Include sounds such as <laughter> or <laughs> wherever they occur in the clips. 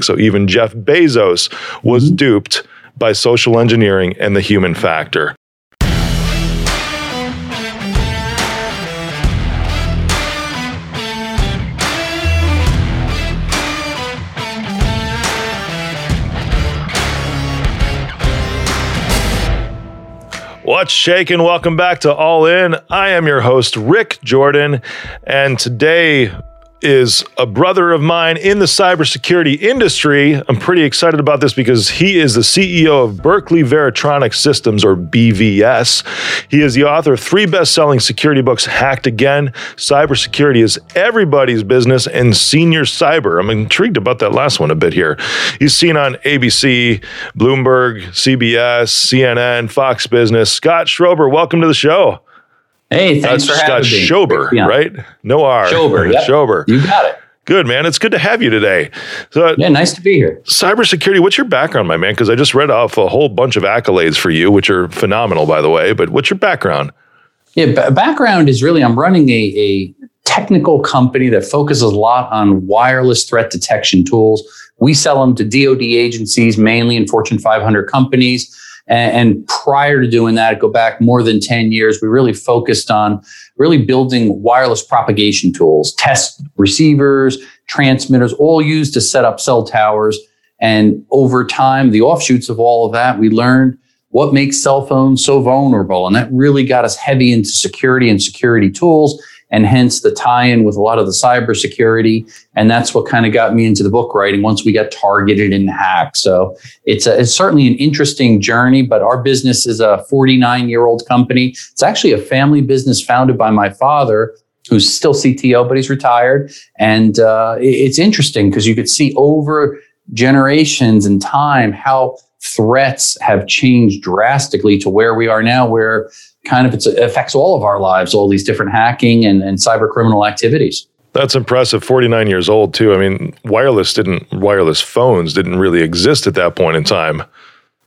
So even Jeff Bezos was mm-hmm. duped by social engineering and the human factor. What's shaking? Welcome back to All In. I am your host, Rick Jordan, and today is a brother of mine in the cybersecurity industry. I'm pretty excited about this because he is the CEO of Berkeley Varitronic Systems, or BVS. He is the author of three best selling security books Hacked Again, Cybersecurity is Everybody's Business, and Senior Cyber. I'm intrigued about that last one a bit here. He's seen on ABC, Bloomberg, CBS, CNN, Fox Business. Scott Schrober, welcome to the show. Hey, thanks That's for having me. Schober, Yeah. right? No R. Schober, yep. Schober. You got it. Good, man. It's good to have you today. So, uh, Yeah, nice to be here. cybersecurity, what's your background, my man? Because I just read off a whole bunch of accolades for you, which are phenomenal, by the way. But what's your background? Yeah, b- background is really I'm running a, a technical company that focuses a lot on wireless threat detection tools. We sell them to DoD agencies, mainly in Fortune 500 companies. And, prior to doing that, go back more than 10 years, we really focused on really building wireless propagation tools, test receivers, transmitters, all used to set up cell towers. And over time, the offshoots of all of that, we learned what makes cell phones so vulnerable. And that really got us heavy into security and security tools and hence the tie-in with a lot of the cybersecurity. And that's what kind of got me into the book writing once we got targeted and hacked. So it's a, it's certainly an interesting journey, but our business is a 49 year old company. It's actually a family business founded by my father. Who's still CTO, but he's retired. And uh, it's interesting because you could see over generations and time how threats have changed drastically to where we are now, where kind of it affects all of our lives, all these different hacking and, and cyber criminal activities. That's impressive. 49 years old, too. I mean, wireless didn't, wireless phones didn't really exist at that point in time.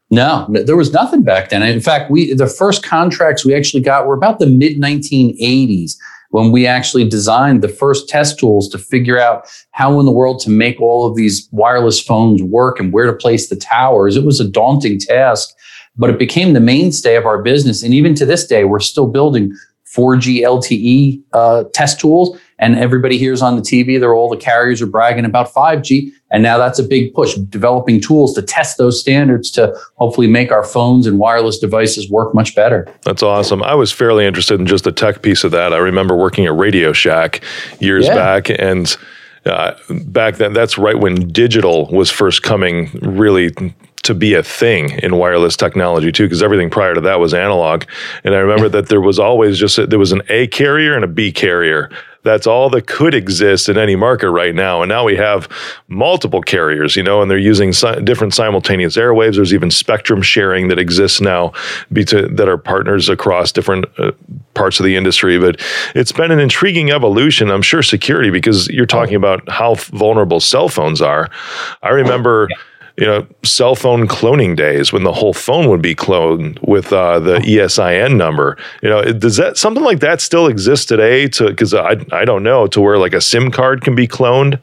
No, there was nothing back then. In fact, we the first contracts we actually got were about the mid 1980s when we actually designed the first test tools to figure out how in the world to make all of these wireless phones work and where to place the towers. It was a daunting task but it became the mainstay of our business. And even to this day, we're still building 4G LTE uh, test tools. And everybody hears on the TV, they're all the carriers are bragging about 5G. And now that's a big push, developing tools to test those standards to hopefully make our phones and wireless devices work much better. That's awesome. I was fairly interested in just the tech piece of that. I remember working at Radio Shack years yeah. back and uh, back then, that's right when digital was first coming really to be a thing in wireless technology too, because everything prior to that was analog. And I remember that there was always just a, there was an A carrier and a B carrier. That's all that could exist in any market right now. And now we have multiple carriers, you know, and they're using si- different simultaneous airwaves. There's even spectrum sharing that exists now to, that are partners across different uh, parts of the industry. But it's been an intriguing evolution. I'm sure security, because you're talking about how vulnerable cell phones are. I remember. Yeah you know, cell phone cloning days when the whole phone would be cloned with uh, the ESIN number. You know, does that something like that still exist today? To because I I don't know to where like a SIM card can be cloned.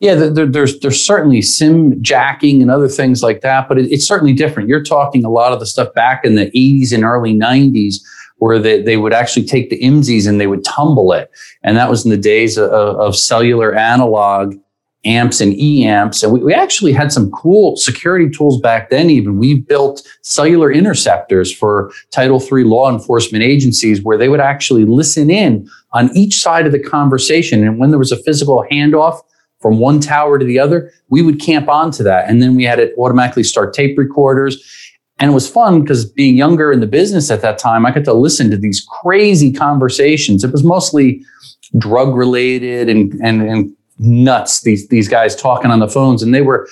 Yeah, there, there's there's certainly SIM jacking and other things like that, but it, it's certainly different. You're talking a lot of the stuff back in the 80s and early 90s where they, they would actually take the IMSIs and they would tumble it. And that was in the days of, of cellular analog AMPS and E-AMPS. And we, we actually had some cool security tools back then, even. We built cellular interceptors for Title III law enforcement agencies where they would actually listen in on each side of the conversation. And when there was a physical handoff from one tower to the other, we would camp onto that. And then we had it automatically start tape recorders. And it was fun because being younger in the business at that time, I got to listen to these crazy conversations. It was mostly drug related and, and, and nuts. These these guys talking on the phones, and they were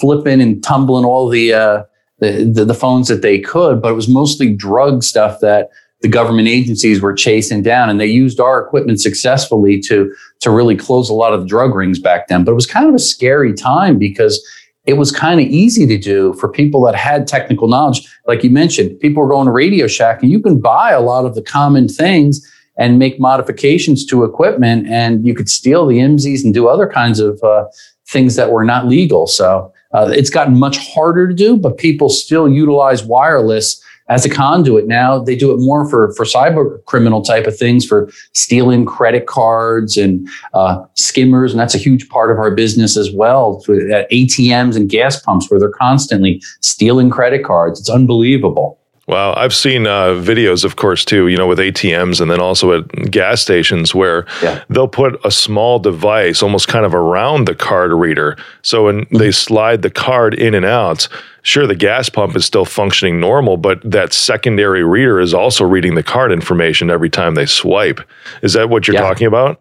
flipping and tumbling all the, uh, the, the the phones that they could, but it was mostly drug stuff that the government agencies were chasing down, and they used our equipment successfully to to really close a lot of the drug rings back then. But it was kind of a scary time because it was kind of easy to do for people that had technical knowledge. Like you mentioned, people were going to Radio Shack, and you can buy a lot of the common things and make modifications to equipment. And you could steal the IMSIs and do other kinds of uh, things that were not legal. So uh, it's gotten much harder to do, but people still utilize wireless as a conduit now. They do it more for for cyber criminal type of things, for stealing credit cards and uh, skimmers, and that's a huge part of our business as well. At ATMs and gas pumps, where they're constantly stealing credit cards, it's unbelievable. Wow, I've seen uh, videos, of course, too. You know, with ATMs and then also at gas stations where yeah. they'll put a small device almost kind of around the card reader. So when mm-hmm. they slide the card in and out, sure, the gas pump is still functioning normal, but that secondary reader is also reading the card information every time they swipe. Is that what you're yeah. talking about?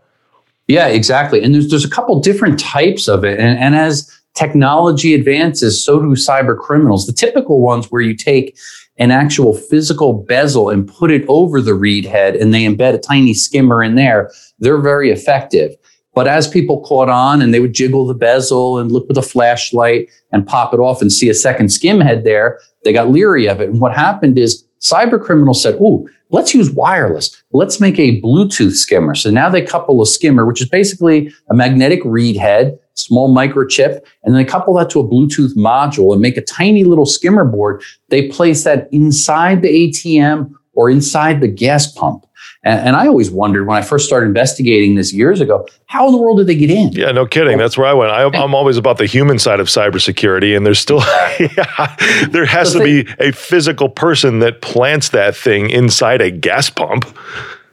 Yeah, exactly. And there's there's a couple different types of it, and, and as technology advances, so do cyber criminals. The typical ones where you take an actual physical bezel and put it over the read head and they embed a tiny skimmer in there, they're very effective. But as people caught on and they would jiggle the bezel and look with a flashlight and pop it off and see a second skim head there, they got leery of it. And what happened is cyber criminals said, "Oh, let's use wireless. Let's make a Bluetooth skimmer." So now they couple a skimmer, which is basically a magnetic read head small microchip, and then couple that to a Bluetooth module and make a tiny little skimmer board. They place that inside the ATM or inside the gas pump. And, and, I always wondered when I first started investigating this years ago, how in the world did they get in? Yeah, no kidding. That's where I went. I, am always about the human side of cybersecurity, and there's still <laughs> yeah, there has to be a physical person that plants that thing inside a gas pump.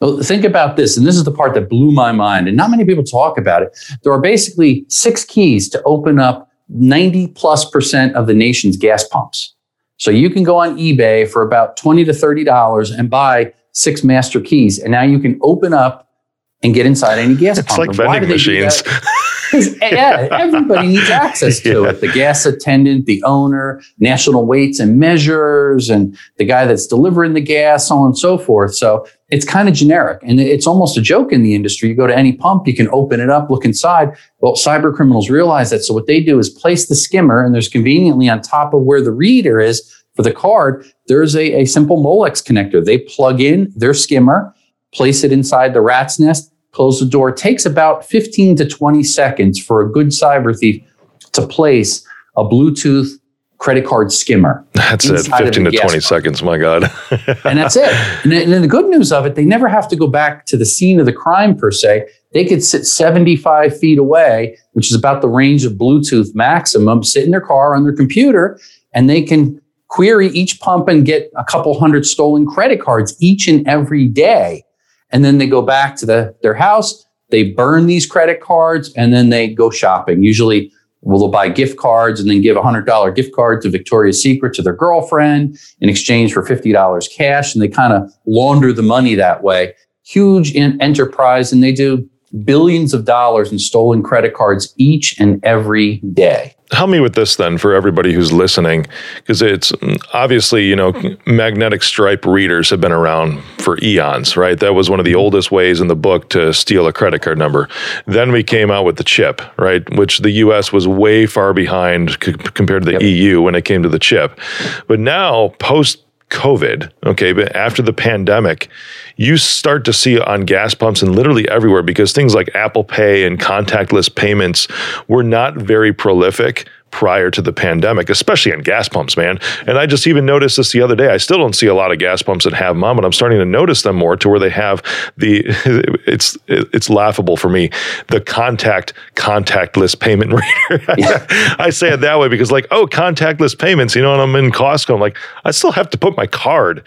Well, think about this, and this is the part that blew my mind, and not many people talk about it. There are basically six keys to open up 90 plus percent of the nation's gas pumps. So you can go on eBay for about 20 to $30 and buy six master keys, and now you can open up and get inside any gas <laughs> it's pump. It's like vending machines. <laughs> yeah, everybody needs access to yeah. it. The gas attendant, the owner, national weights and measures, and the guy that's delivering the gas, so on and so forth. So it's kind of generic and it's almost a joke in the industry. You go to any pump, you can open it up, look inside. Well, cyber criminals realize that. So what they do is place the skimmer and there's conveniently on top of where the reader is for the card, there's a, a simple Molex connector. They plug in their skimmer, place it inside the rat's nest, close the door. It takes about 15 to 20 seconds for a good cyber thief to place a Bluetooth credit card skimmer. That's it, 15 to 20 pump. seconds, my God. <laughs> and that's it. And then the good news of it, they never have to go back to the scene of the crime per se. They could sit 75 feet away, which is about the range of Bluetooth maximum, sit in their car on their computer, and they can query each pump and get a couple hundred stolen credit cards each and every day and then they go back to the, their house, they burn these credit cards, and then they go shopping. Usually, well, they'll buy gift cards and then give a $100 gift card to Victoria's Secret to their girlfriend in exchange for $50 cash. And they kind of launder the money that way. Huge enterprise, and they do billions of dollars in stolen credit cards each and every day help me with this then for everybody who's listening because it's mm, obviously you know magnetic stripe readers have been around for eons right? That was one of the oldest ways in the book to steal a credit card number. Then we came out with the chip right? Which the us was way far behind c- compared to the yep. eu when it came to the chip. But now post COVID, okay, but after the pandemic, you start to see on gas pumps and literally everywhere because things like Apple Pay and contactless payments were not very prolific prior to the pandemic, especially on gas pumps, man. And I just even noticed this the other day. I still don't see a lot of gas pumps that have them, but I'm starting to notice them more to where they have the <laughs> it's it's laughable for me the contact contactless payment <laughs> reader. I say it that way because like oh contactless payments, you know, and I'm in Costco, I'm like I still have to put my card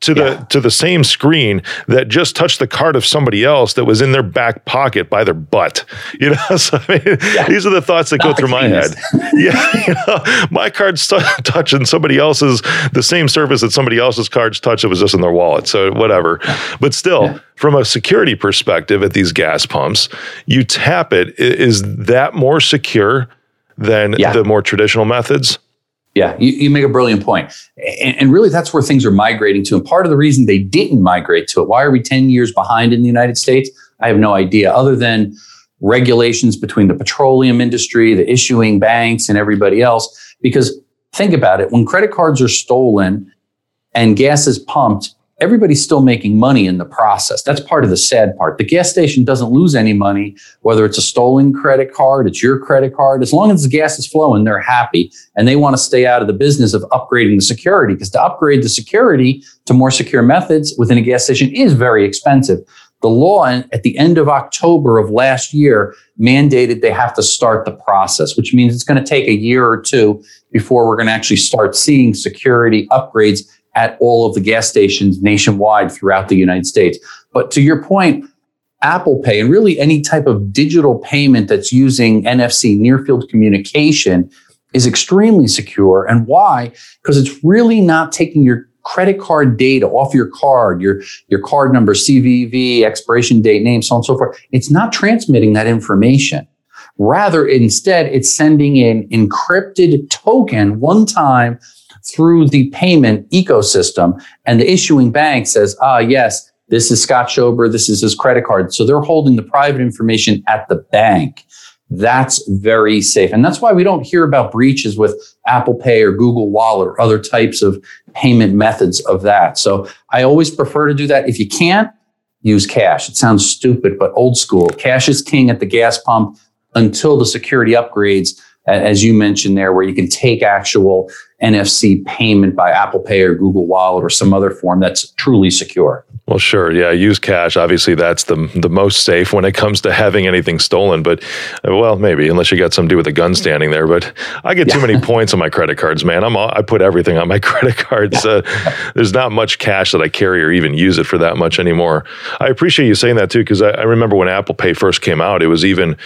to the yeah. to the same screen that just touched the card of somebody else that was in their back pocket by their butt. You know, <laughs> so I mean, yeah. these are the thoughts that Not go through my head. <laughs> yeah, you know, my card's <laughs> t- touching somebody else's the same surface that somebody else's cards touch. It was just in their wallet, so whatever. But still, yeah. from a security perspective, at these gas pumps, you tap it. Is that more secure than the more traditional methods? Yeah, you, you make a brilliant point. And, and, really, that's where things are migrating to. And part of the reason they didn't migrate to it, why are we 10 years behind in the United States? I have no idea, other than regulations between the petroleum industry, the issuing banks, and everybody else. Because think about it when credit cards are stolen and gas is pumped, everybody's still making money in the process. That's part of the sad part. The gas station doesn't lose any money, whether it's a stolen credit card, it's your credit card. As long as the gas is flowing, they're happy and they want to stay out of the business of upgrading the security because to upgrade the security to more secure methods within a gas station is very expensive. The law at the end of October of last year mandated they have to start the process, which means it's going to take a year or two before we're going to actually start seeing security upgrades at all of the gas stations nationwide throughout the United States. But to your point, Apple Pay and really any type of digital payment that's using NFC near field communication is extremely secure. And why? Because it's really not taking your credit card data off your card, your, your card number, CVV, expiration date, name, so on and so forth. It's not transmitting that information. Rather, instead, it's sending an encrypted token one time through the payment ecosystem. And the issuing bank says, ah, yes, this is Scott Schober. This is his credit card. So they're holding the private information at the bank. That's very safe. And that's why we don't hear about breaches with Apple Pay or Google Wallet or other types of payment methods of that. So I always prefer to do that. If you can't, use cash. It sounds stupid, but old school. Cash is king at the gas pump until the security upgrades, as you mentioned there, where you can take actual NFC payment by Apple Pay or Google Wallet or some other form that's truly secure. Well, sure. Yeah. Use cash. Obviously, that's the, the most safe when it comes to having anything stolen. But, uh, well, maybe, unless you got some dude with a gun standing there. But I get too many <laughs> points on my credit cards, man. I'm all, I put everything on my <laughs> credit cards. Uh, there's not much cash that I carry or even use it for that much anymore. I appreciate you saying that too, because I, I remember when Apple Pay first came out, it was even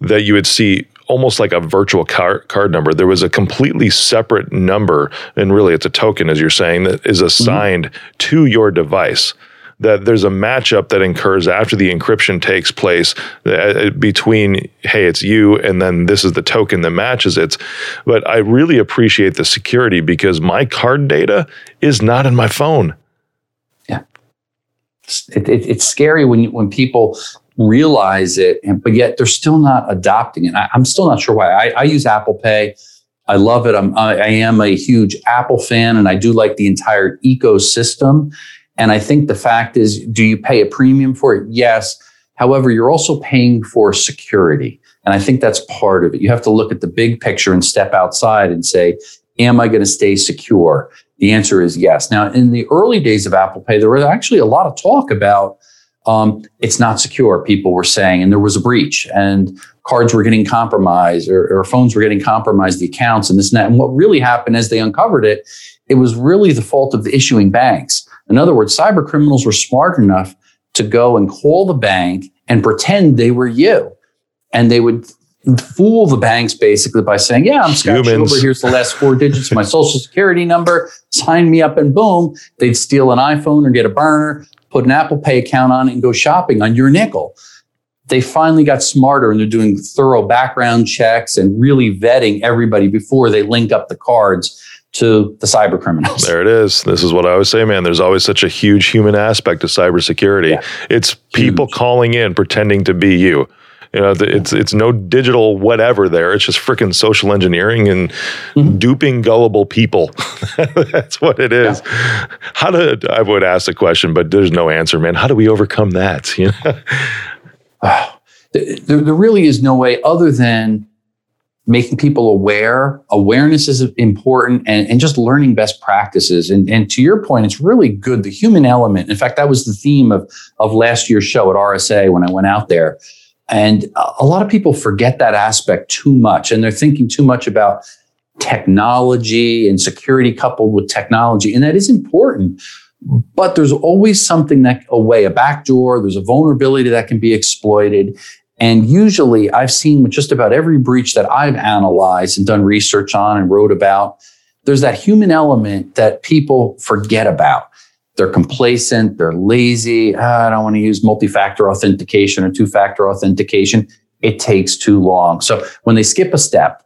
that you would see almost like a virtual car, card number. There was a completely separate number, and really it's a token, as you're saying, that is mm-hmm. assigned mm-hmm. to your device. That there's a matchup that occurs after the encryption takes place uh, between, hey, it's you, and then this is the token that matches it. But I really appreciate the security because my card data is not in my phone. Yeah. It, it, it's scary when you, when people realize it, and, but yet they're still not adopting it. I, am still not sure why. I, I, use Apple Pay. I love it. I'm, I, I am a huge Apple fan, and I do like the entire ecosystem. And I think the fact is, do you pay a premium for it? Yes. However, you're also paying for security. And I think that's part of it. You have to look at the big picture and step outside and say, am I going to stay secure? The answer is yes. Now, in the early days of Apple Pay, there was actually a lot of talk about um, it's not secure, people were saying, and there was a breach, and cards were getting compromised, or, or phones were getting compromised, the accounts, and this and that. And what really happened as they uncovered it, it was really the fault of the issuing banks. In other words, cyber criminals were smart enough to go and call the bank and pretend they were you. And they would fool the banks basically by saying, Yeah, I'm Scott Schober. Here's the last four digits of my social security number. Sign me up, and boom, they'd steal an iPhone or get a burner put an Apple Pay account on and go shopping on your nickel. They finally got smarter and they're doing thorough background checks and really vetting everybody before they link up the cards to the cyber criminals. There it is. This is what I always say, man. There's always such a huge human aspect to cybersecurity. Yeah. It's people huge. calling in pretending to be you. You know, it's it's no digital whatever there. It's just freaking social engineering and mm-hmm. duping gullible people. <laughs> That's what it is. Yeah. How do I would ask the question, but there's no answer, man. How do we overcome that? <laughs> You know? <sighs> there, there really is no way other than making people aware. Awareness is important and, and just learning best practices. And, and to your point, it's really good. The human element. In fact, that was the theme of, of last year's show at RSA when I went out there. And a lot of people forget that aspect too much, and they're thinking too much about technology and security coupled with technology. And that is important. But there's always something that a way, a backdoor, there's a vulnerability that can be exploited. And usually I've seen with just about every breach that I've analyzed and done research on and wrote about, there's that human element that people forget about. They're complacent, they're lazy. Ah, I don't want to use multi factor authentication or two factor authentication. It takes too long. So when they skip a step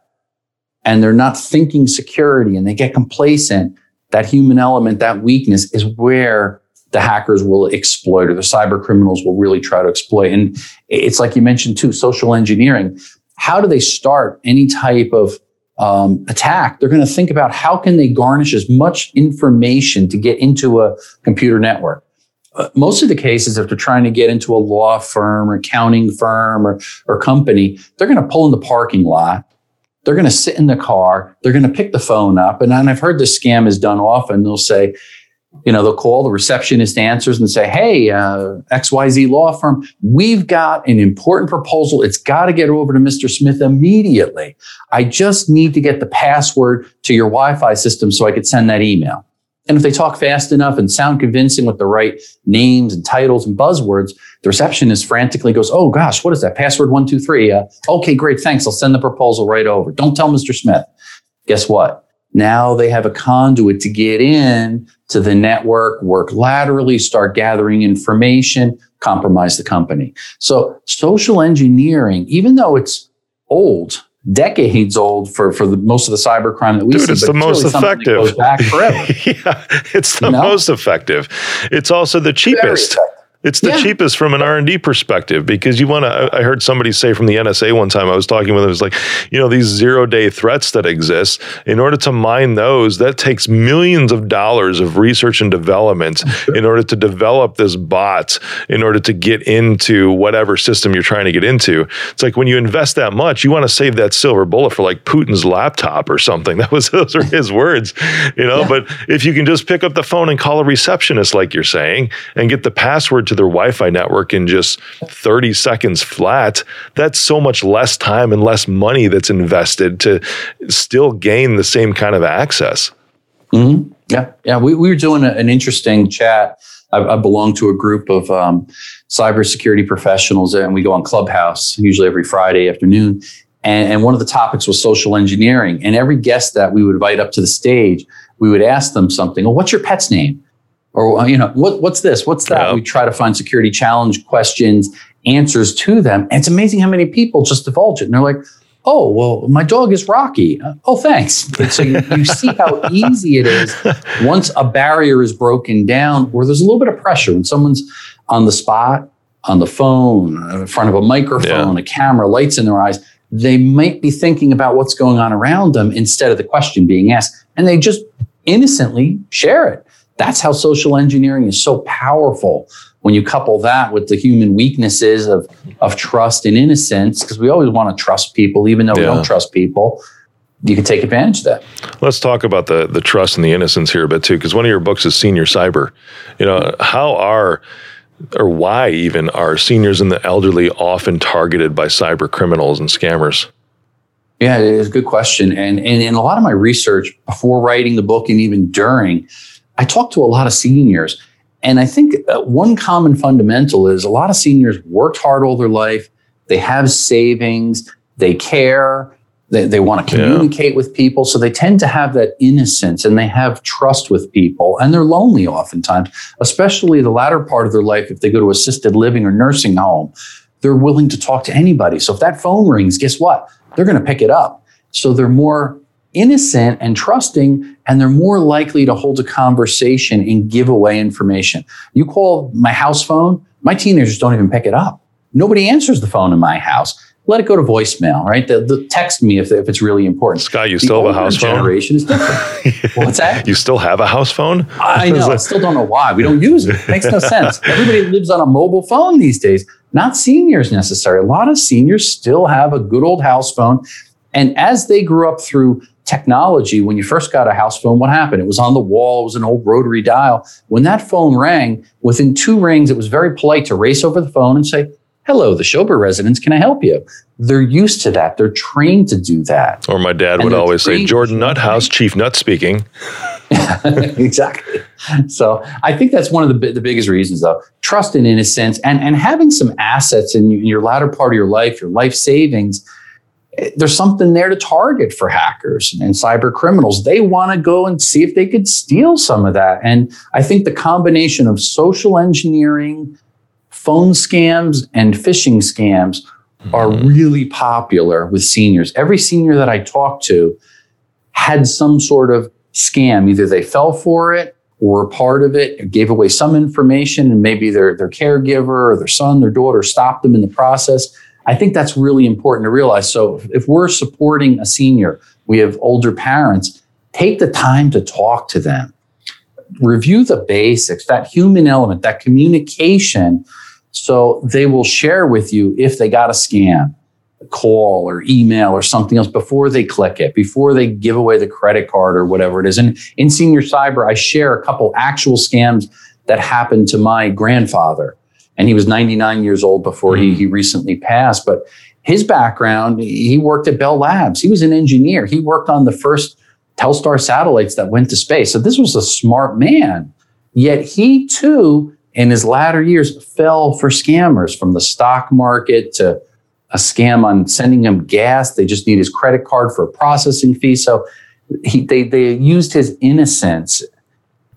and they're not thinking security and they get complacent, that human element, that weakness is where the hackers will exploit or the cyber criminals will really try to exploit. And it's like you mentioned too, social engineering. How do they start any type of um, attack, they're going to think about how can they garnish as much information to get into a computer network. Uh, most of the cases, if they're trying to get into a law firm or accounting firm or, or company, they're going to pull in the parking lot. They're going to sit in the car. They're going to pick the phone up. And, and I've heard this scam is done often. They'll say, you know, they'll call the receptionist answers and say, Hey, uh, XYZ law firm, we've got an important proposal. It's got to get over to Mr. Smith immediately. I just need to get the password to your Wi Fi system so I could send that email. And if they talk fast enough and sound convincing with the right names and titles and buzzwords, the receptionist frantically goes, Oh gosh, what is that? Password one, two, three. Uh, okay, great. Thanks. I'll send the proposal right over. Don't tell Mr. Smith. Guess what? Now they have a conduit to get in to the network, work laterally, start gathering information, compromise the company. So social engineering, even though it's old, decades old for, for the, most of the cyber crime that we Dude, see. It's the most really effective. Goes back forever. <laughs> yeah, it's the you know? most effective. It's also the cheapest. It's the yeah. cheapest from an R and D perspective because you want to. I heard somebody say from the NSA one time. I was talking with them. It was like, you know, these zero day threats that exist. In order to mine those, that takes millions of dollars of research and development in order to develop this bot. In order to get into whatever system you're trying to get into, it's like when you invest that much, you want to save that silver bullet for like Putin's laptop or something. <laughs> That was those are his words, you know. Yeah. But if you can just pick up the phone and call a receptionist, like you're saying, and get the password to their Wi-Fi network in just 30 seconds flat, that's so much less time and less money that's invested to still gain the same kind of access. Mm-hmm. Yeah, yeah. We, we were doing a, an interesting chat. I, I, belong to a group of um, cybersecurity professionals, and we go on Clubhouse usually every Friday afternoon. And, and one of the topics was social engineering. And every guest that we would invite up to the stage, we would ask them something. Well, what's your pet's name? Or uh, you know what, what's this? What's that? Yeah. we try to find security challenge questions answers to them and it's amazing how many people just divulge it. And they're like oh well my dog is rocky. Uh, oh thanks. So you, you see how <laughs> easy it is once a barrier is broken down or there's a little bit of pressure. When someone's on the spot on the phone in front of a microphone yeah. a camera lights in their eyes they might be thinking about what's going on around them instead of the question being asked. And they just innocently share it that's how social engineering is so powerful when you couple that with the human weaknesses of, of trust and innocence, because we always want to trust people, even though yeah. we don't trust people. You can take advantage of that. Let's talk about the the trust and the innocence here a bit too, because one of your books is Senior Cyber. You know, how are or why even are seniors and the elderly often targeted by cyber criminals and scammers? Yeah, it is a good question. And, and in a lot of my research before writing the book and even during, I talk to a lot of seniors, and I think uh, one common fundamental is a lot of seniors worked hard all their life. They have savings, they care, they, they want to communicate yeah. with people. So they tend to have that innocence and they have trust with people. And they're lonely oftentimes, especially the latter part of their life. If they go to assisted living or nursing home, they're willing to talk to anybody. So if that phone rings, guess what? They're going to pick it up. So they're more innocent and trusting, and they're more likely to hold a conversation and give away information. You call my house phone, my teenagers don't even pick it up. Nobody answers the phone in my house. Let it go to voicemail, right? The, the text me if, if it's really important. Scott, you the still have a house phone? Generation is different. <laughs> What's that? You still have a house phone? I know. I still don't know why. We don't use it. It makes no sense. <laughs> Everybody lives on a mobile phone these days. Not seniors necessarily. A lot of seniors still have a good old house phone. And as they grew up through technology, when you first got a house phone, what happened? It was on the wall, it was an old rotary dial. When that phone rang, within two rings, it was very polite to race over the phone and say, Hello, the Schober residence, can I help you? They're used to that. They're trained to do that. Or my dad and would always say, Jordan Nuthouse, Chief Nut speaking. <laughs> <laughs> exactly. So I think that's one of the, the biggest reasons, though. Trust and innocence and, and having some assets in your latter part of your life, your life savings there's something there to target for hackers and cyber criminals. They want to go and see if they could steal some of that. And I think the combination of social engineering, phone scams, and phishing scams mm-hmm. are really popular with seniors. Every senior that I talked to had some sort of scam. Either they fell for it or part of it, gave away some information, and maybe their, their caregiver or their son, their daughter stopped them in the process I think that's really important to realize. So if we're supporting a senior, we have older parents, take the time to talk to them. Review the basics, that human element, that communication. So they will share with you if they got a scam, a call or email or something else before they click it, before they give away the credit card or whatever it is. And in senior cyber, I share a couple actual scams that happened to my grandfather and he was 99 years old before he, hmm. he recently passed. But his background, he worked at Bell Labs. He was an engineer. He worked on the first Telstar satellites that went to space. So this was a smart man. Yet he too, in his latter years, fell for scammers from the stock market to a scam on sending him gas. They just need his credit card for a processing fee. So he, they, they used his innocence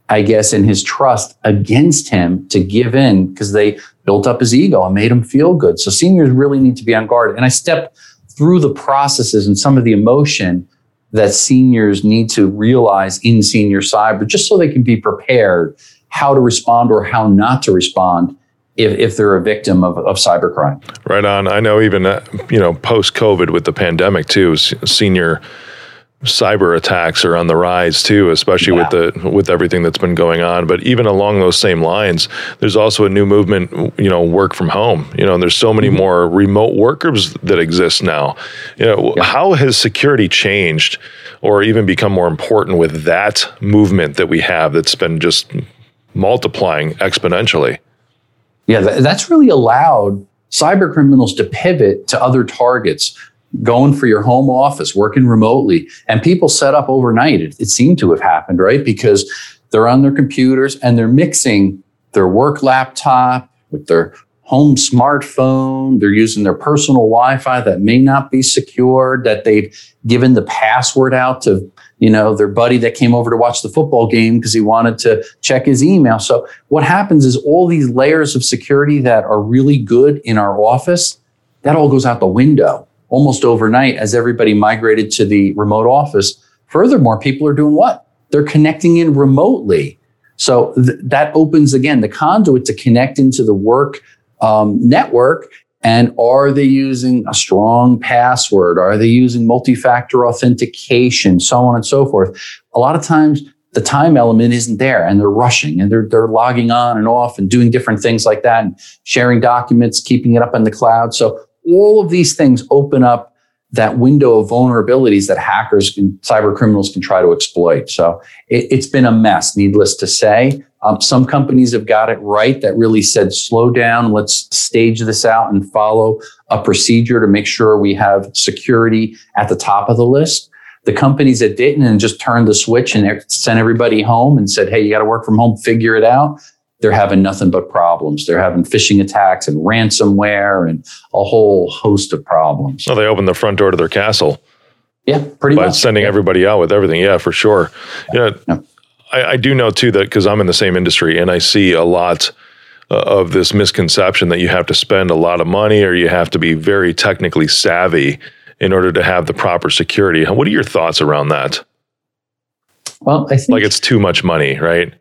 I guess, in his trust against him to give in because they built up his ego and made him feel good. So seniors really need to be on guard. And I stepped through the processes and some of the emotion that seniors need to realize in senior cyber just so they can be prepared how to respond or how not to respond if, if they're a victim of, of cybercrime. Right on. I know even, uh, you know, post COVID with the pandemic too, senior cyber attacks are on the rise too, especially yeah. with the with everything that's been going on. But even along those same lines, there's also a new movement, you know, work from home. You know, and there's so many mm-hmm. more remote workers that exist now. You know, yeah. how has security changed or even become more important with that movement that we have that's been just multiplying exponentially? Yeah, that's really allowed cyber criminals to pivot to other targets going for your home office, working remotely, and people set up overnight. It, it seemed to have happened, right? Because they're on their computers and they're mixing their work laptop with their home smartphone. They're using their personal Wi Fi that may not be secured, that they've given the password out to you know their buddy that came over to watch the football game because he wanted to check his email so what happens is all these layers of security that are really good in our office that all goes out the window almost overnight as everybody migrated to the remote office. Furthermore, people are doing what? They're connecting in remotely. So th- that opens again the conduit to connect into the work um, network. And are they using a strong password? Are they using multi factor authentication? So on and so forth. A lot of times, the time element isn't there and they're rushing and they're, they're logging on and off and doing different things like that and sharing documents, keeping it up in the cloud. So all of these things open up that window of vulnerabilities that hackers and cyber criminals can try to exploit. So it, has been a mess, needless to say. Um, some companies have got it right that really said, slow down, let's stage this out and follow a procedure to make sure we have security at the top of the list. The companies that didn't and just turned the switch and sent everybody home and said, hey, you got to work from home, figure it out they're having nothing but problems. They're having phishing attacks and ransomware and a whole host of problems. Well, they open the front door to their castle. Yeah, pretty much. by much. sending yeah. everybody out with everything. Yeah, for sure. Yeah, yeah. I, I, do know too that because I'm in the same industry and I see a lot uh, of this misconception that you have to spend a lot of money or you have to be very technically savvy in order to have the proper security. What are your thoughts around that? Well, I think like it's too much money, right?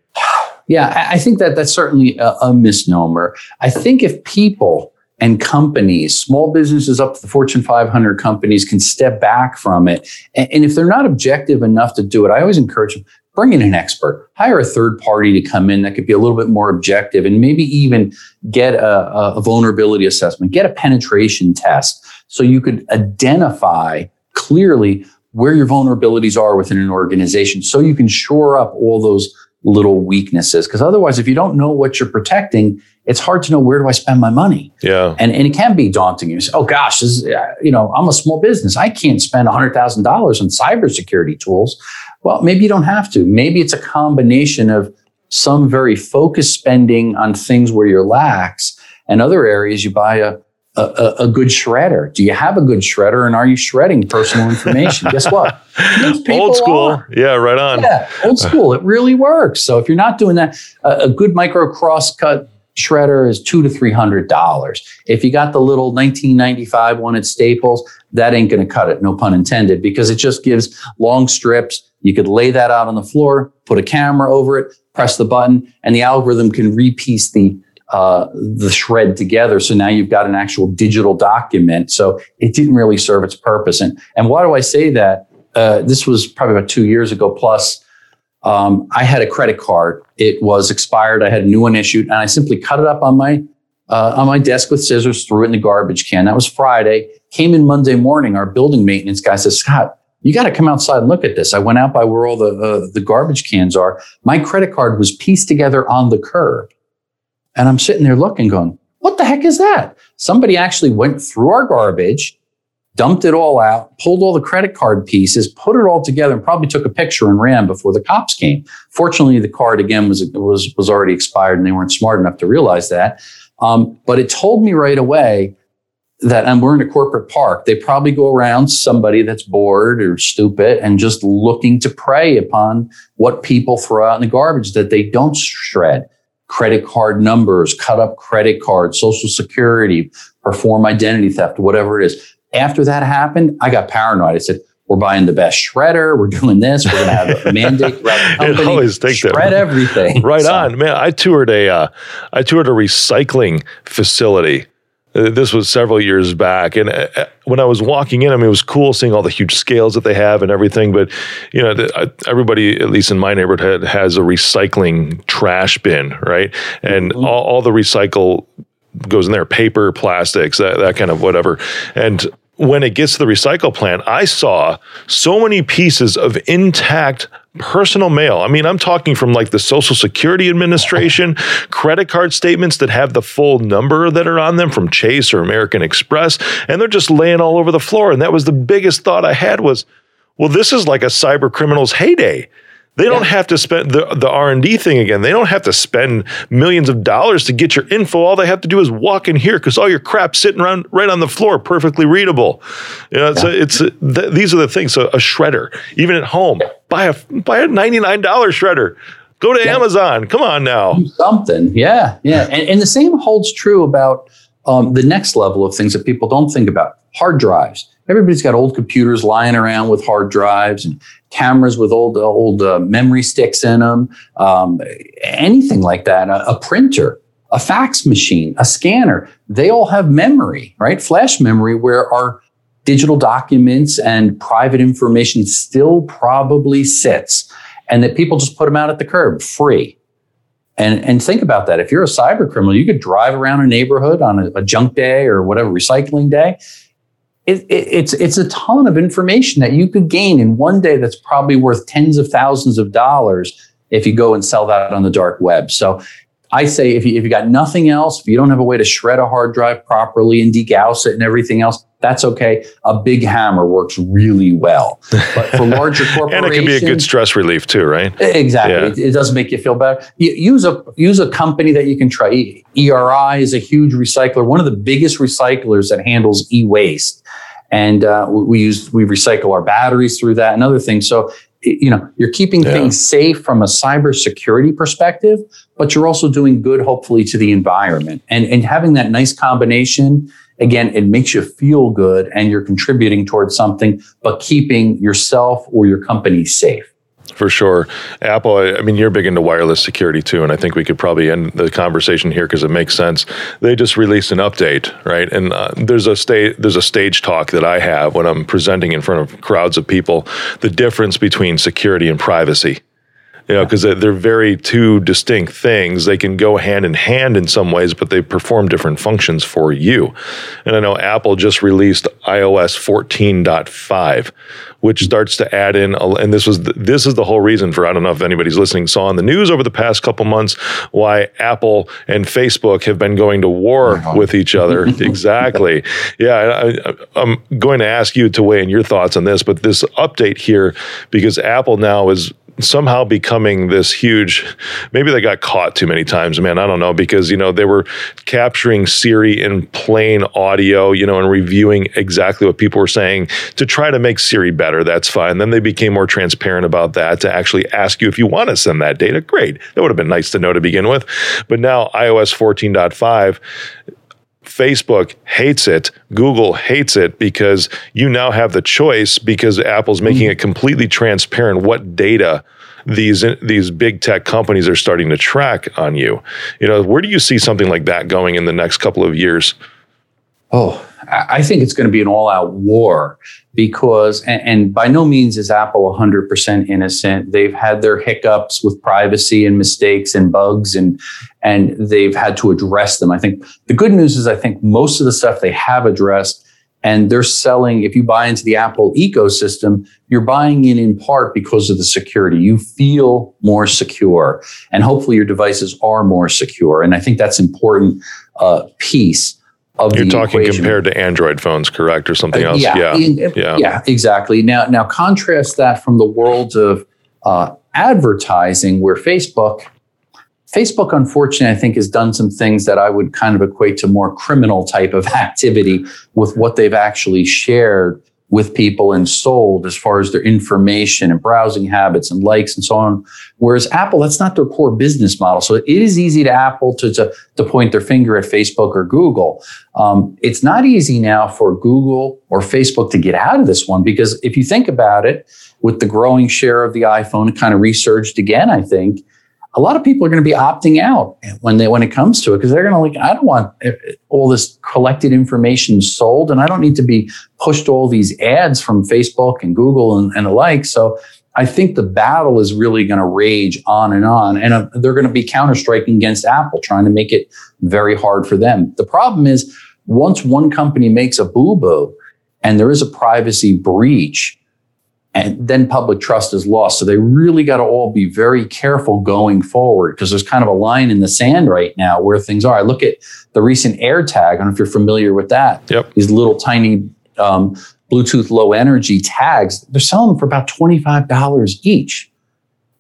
Yeah, I think that that's certainly a, a misnomer. I think if people and companies, small businesses up to the Fortune 500 companies can step back from it. And, and, if they're not objective enough to do it, I always encourage them, bring in an expert, hire a third party to come in that could be a little bit more objective and maybe even get a, a vulnerability assessment, get a penetration test so you could identify clearly where your vulnerabilities are within an organization so you can shore up all those little weaknesses. Because otherwise, if you don't know what you're protecting, it's hard to know where do I spend my money. Yeah. And, and it can be daunting. You say, oh gosh, this is, uh, you know, I'm a small business. I can't spend $100,000 on cybersecurity tools. Well, maybe you don't have to. Maybe it's a combination of some very focused spending on things where you're lax and other areas you buy a a, a, good shredder. Do you have a good shredder and are you shredding personal information? Guess what? <laughs> Old school. Are. Yeah, right on. Yeah, old school. It really works. So if you're not doing that, a, a good micro crosscut shredder is two to three hundred dollars. If you got the little 1995 one at Staples, that ain't going to cut it. No pun intended, because it just gives long strips. You could lay that out on the floor, put a camera over it, press the button, and the algorithm can repiece the uh, the shred together. So now you've got an actual digital document. So it didn't really serve its purpose. And and why do I say that? Uh, this was probably about two years ago plus. Um, I had a credit card. It was expired. I had a new one issued, and I simply cut it up on my uh, on my desk with scissors, threw it in the garbage can. That was Friday. Came in Monday morning. Our building maintenance guy says, Scott, you got to come outside and look at this. I went out by where all the uh, the garbage cans are. My credit card was pieced together on the curb, and I'm sitting there looking, going, "What the heck is that?" Somebody actually went through our garbage, dumped it all out, pulled all the credit card pieces, put it all together, and probably took a picture and ran before the cops came. Fortunately, the card again was was was already expired, and they weren't smart enough to realize that. Um, but it told me right away that and we're in a corporate park, they probably go around somebody that's bored or stupid and just looking to prey upon what people throw out in the garbage that they don't shred. Credit card numbers, cut up credit cards, social security, perform identity theft, whatever it is. After that happened, I got paranoid. I said, we're buying the best shredder. We're doing this. We're going to have a <laughs> mandate throughout the company. always take shred that. <laughs> everything. Right so. on, man. I toured a, uh, I toured a recycling facility this was several years back, and uh, uh, when I was walking in, I mean, it was cool seeing all the huge scales that they have and everything. But you know, everybody, at least in my neighborhood, has a recycling trash bin, right? And mm-hmm. all, all the recycle goes in there paper plastics that, that kind of whatever and when it gets to the recycle plant, I saw so many pieces of intact personal mail. I mean, I'm talking from like the Social Security Administration, <laughs> credit card statements that have the full number that are on them from Chase or American Express, and they're just laying all over the floor. And that was the biggest thought I had was, well, this is like a cyber criminal's heyday. They don't have to spend the, the R&D thing again. They don't have to spend millions of dollars to get your info. All they have to do is walk in here because all your crap's sitting around right on the floor, perfectly readable. You know, it's, yeah. a, it's a, th- these are the things. So a shredder, even at home, buy a buy a ninety nine dollar shredder. Go to yeah. Amazon. Come on now. Do something. Yeah, yeah. And, and the same holds true about um, the next level of things that people don't think about. Hard drives everybody's got old computers lying around with hard drives and cameras with old old uh, memory sticks in them, um, anything like that. A, a, printer, a fax machine, a scanner. They all have memory, right? Flash memory, where our digital documents and private information still probably sits, and that people just put them out at the curb free. And, and think about that. If you're a cyber criminal, you could drive around a neighborhood on a, a junk day or whatever recycling day it, it, it's it's a ton of information that you could gain in one day that's probably worth tens of thousands of dollars if you go and sell that on the dark web. So I say if you, if you got nothing else, if you don't have a way to shred a hard drive properly and degauss it and everything else, that's okay. A big hammer works really well. But for <laughs> larger corporations, and it can be a good stress relief too, right? Exactly. Yeah. It, it, does make you feel better. Use a use a company that you can try. ERI is a huge recycler, one of the biggest recyclers that handles e-waste, and uh, we, use we recycle our batteries through that and other things. So you know you're keeping yeah. things safe from a cybersecurity perspective, but you're also doing good, hopefully, to the environment, and and having that nice combination again, it makes you feel good and you're contributing towards something, but keeping yourself or your company safe. For sure. Apple, I mean, you're big into wireless security too, and I think we could probably end the conversation here because it makes sense. They just released an update, right? And uh, there's a there's a stage talk that I have when I'm presenting in front of crowds of people, the difference between security and privacy you know, because they're very two distinct things. They can go hand in hand in some ways, but they perform different functions for you. And I know Apple just released iOS 14.5, which starts to add in, and this was the, this is the whole reason for I don't know if anybody's listening saw in the news over the past couple months why Apple and Facebook have been going to war with each other. <laughs> exactly. Yeah, I, I'm going to ask you to weigh in your thoughts on this, but this update here because Apple now is somehow becoming this huge maybe they got caught too many times man i don't know because you know they were capturing siri in plain audio you know and reviewing exactly what people were saying to try to make siri better that's fine. Then they became more transparent about that to actually ask you if you want to send that data great that would have been nice to know to begin with. But now ios 14.5 Facebook hates it, Google hates it because you now have the choice because Apple's making mm. it completely transparent what data these these big tech companies are starting to track on you. You know, where do you see something like that going in the next couple of years? Oh, I think it's going to be an all out war because, and, and, by no means is Apple 100% innocent. They've had their hiccups with privacy and mistakes and bugs, and, and they've had to address them. I think the good news is, I think most of the stuff they have addressed, and they're selling, if you buy into the Apple ecosystem, you're buying in in part because of the security. You feel more secure, and hopefully your devices are more secure. And I think that's important uh, piece of You're talking equation. compared to Android phones, correct, or something uh, else? Yeah, yeah, yeah, yeah, exactly. Now, now contrast that from the world of uh, advertising, where Facebook, Facebook, unfortunately, I think has done some things that I would kind of equate to more criminal type of <laughs> activity with what they've actually shared with people and sold as far as their information and browsing habits and likes and so on. Whereas Apple, that's not their core business model. So it is easy to Apple to, to, to point their finger at Facebook or Google. Um, it's not easy now for Google or Facebook to get out of this one because if you think about it, with the growing share of the iPhone, kind of resurged again, I think a lot of people are going to be opting out when they when it comes to it because they're going to like I don't want all this collected information sold and I don't need to be pushed all these ads from Facebook and Google and, and the like. So I think the battle is really going to rage on and on, and uh, they're going to be counter striking against Apple, trying to make it very hard for them. The problem is once one company makes a boo boo and there is a privacy breach and then public trust is lost. So they really got to all be very careful going forward because there's kind of a line in the sand right now where things are. I look at the recent AirTag. I don't know if you're familiar with that. Yep. These little tiny um, Bluetooth low energy tags. They're selling them for about $25 each.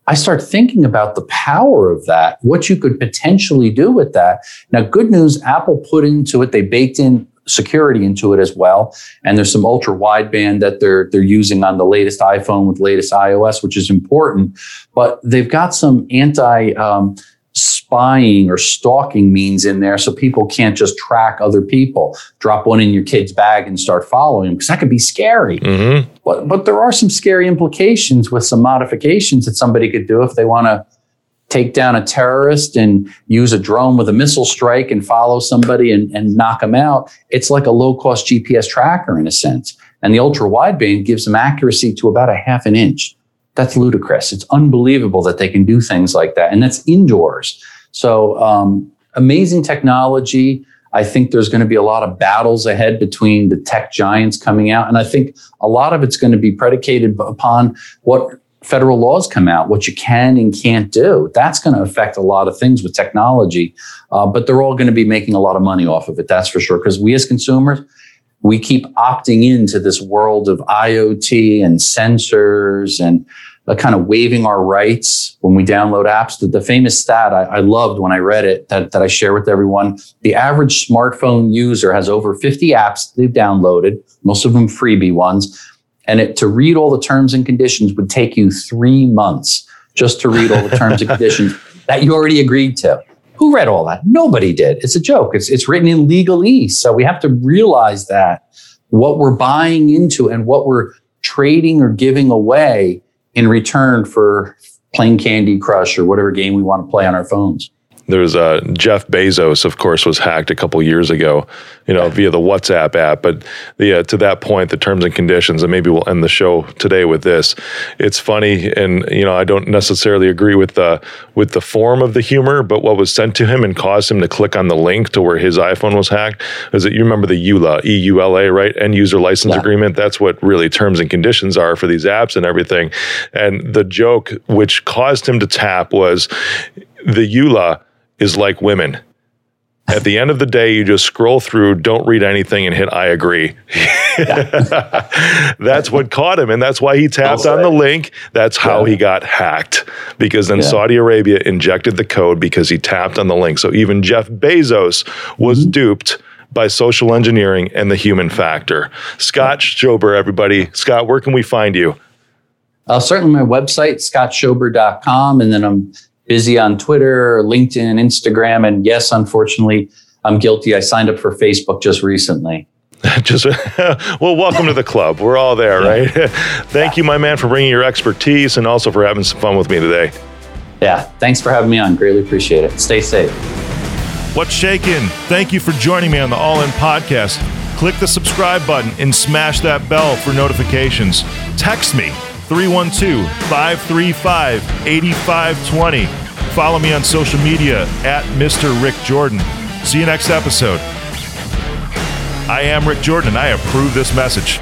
I start thinking about the power of that, what you could potentially do with that. Now, good news, Apple put into it, they baked in security into it as well. And there's some ultra wideband that they're they're using on the latest iPhone with latest iOS, which is important. But they've got some anti um, spying or stalking means in there, so people can't just track other people. Drop one in your kid's bag and start following them because that could be scary. Mm-hmm. But but there are some scary implications with some modifications that somebody could do if they want to take down a terrorist and use a drone with a missile strike and follow somebody and, and knock them out, it's like a low cost GPS tracker in a sense. And the ultra wideband gives them accuracy to about a half an inch. That's ludicrous. It's unbelievable that they can do things like that. And that's indoors. So, um, amazing technology. I think there's going to be a lot of battles ahead between the tech giants coming out. And I think a lot of it's going to be predicated upon what federal laws come out, what you can and can't do. That's going to affect a lot of things with technology, uh, but they're all going to be making a lot of money off of it. That's for sure. Because we as consumers, we keep opting into this world of IoT and sensors and uh, kind of waiving our rights when we download apps. The, the famous stat I, I, loved when I read it that, that I share with everyone the average smartphone user has over 50 apps they've downloaded, most of them freebie ones and it, to read all the terms and conditions would take you three months just to read all the terms and <laughs> conditions that you already agreed to. Who read all that? Nobody did. It's a joke. It's, it's written in legalese. So we have to realize that what we're buying into and what we're trading or giving away in return for playing Candy Crush or whatever game we want to play on our phones. There's uh, Jeff Bezos, of course, was hacked a couple years ago, you know, via the WhatsApp app. But the uh, to that point, the terms and conditions, and maybe we'll end the show today with this. It's funny, and you know, I don't necessarily agree with the with the form of the humor, but what was sent to him and caused him to click on the link to where his iPhone was hacked is that you remember the EULA, E U L A, right? End user license yeah. agreement. That's what really terms and conditions are for these apps and everything. And the joke which caused him to tap was the EULA is like women. At the end of the day, you just scroll through, don't read anything, and hit I agree. <laughs> that's what caught him. And that's why he tapped on the link. That's how yeah. he got hacked. Because then yeah. Saudi Arabia injected the code because he tapped on the link. So even Jeff Bezos was mm-hmm. duped by social engineering and the human factor. Scott Schober, everybody. Scott, where can we find you? Uh, certainly my website, scottschober.com. And then I'm busy on Twitter, LinkedIn, Instagram. And yes, unfortunately, I'm guilty. I signed up for Facebook just recently. <laughs> Just <laughs> well, welcome to the club. We're all there, right? <laughs> Thank you, my man, for bringing your expertise and also for having some fun with me today. Yeah, thanks for having me on. Greatly appreciate it. Stay safe. What's shaking? Thank you for joining me on the All In Podcast. Click the subscribe button and smash that bell for notifications. Text me 312 535 8520. Follow me on social media at Mr. Rick Jordan. See you next episode. I am Rick Jordan and I approve this message.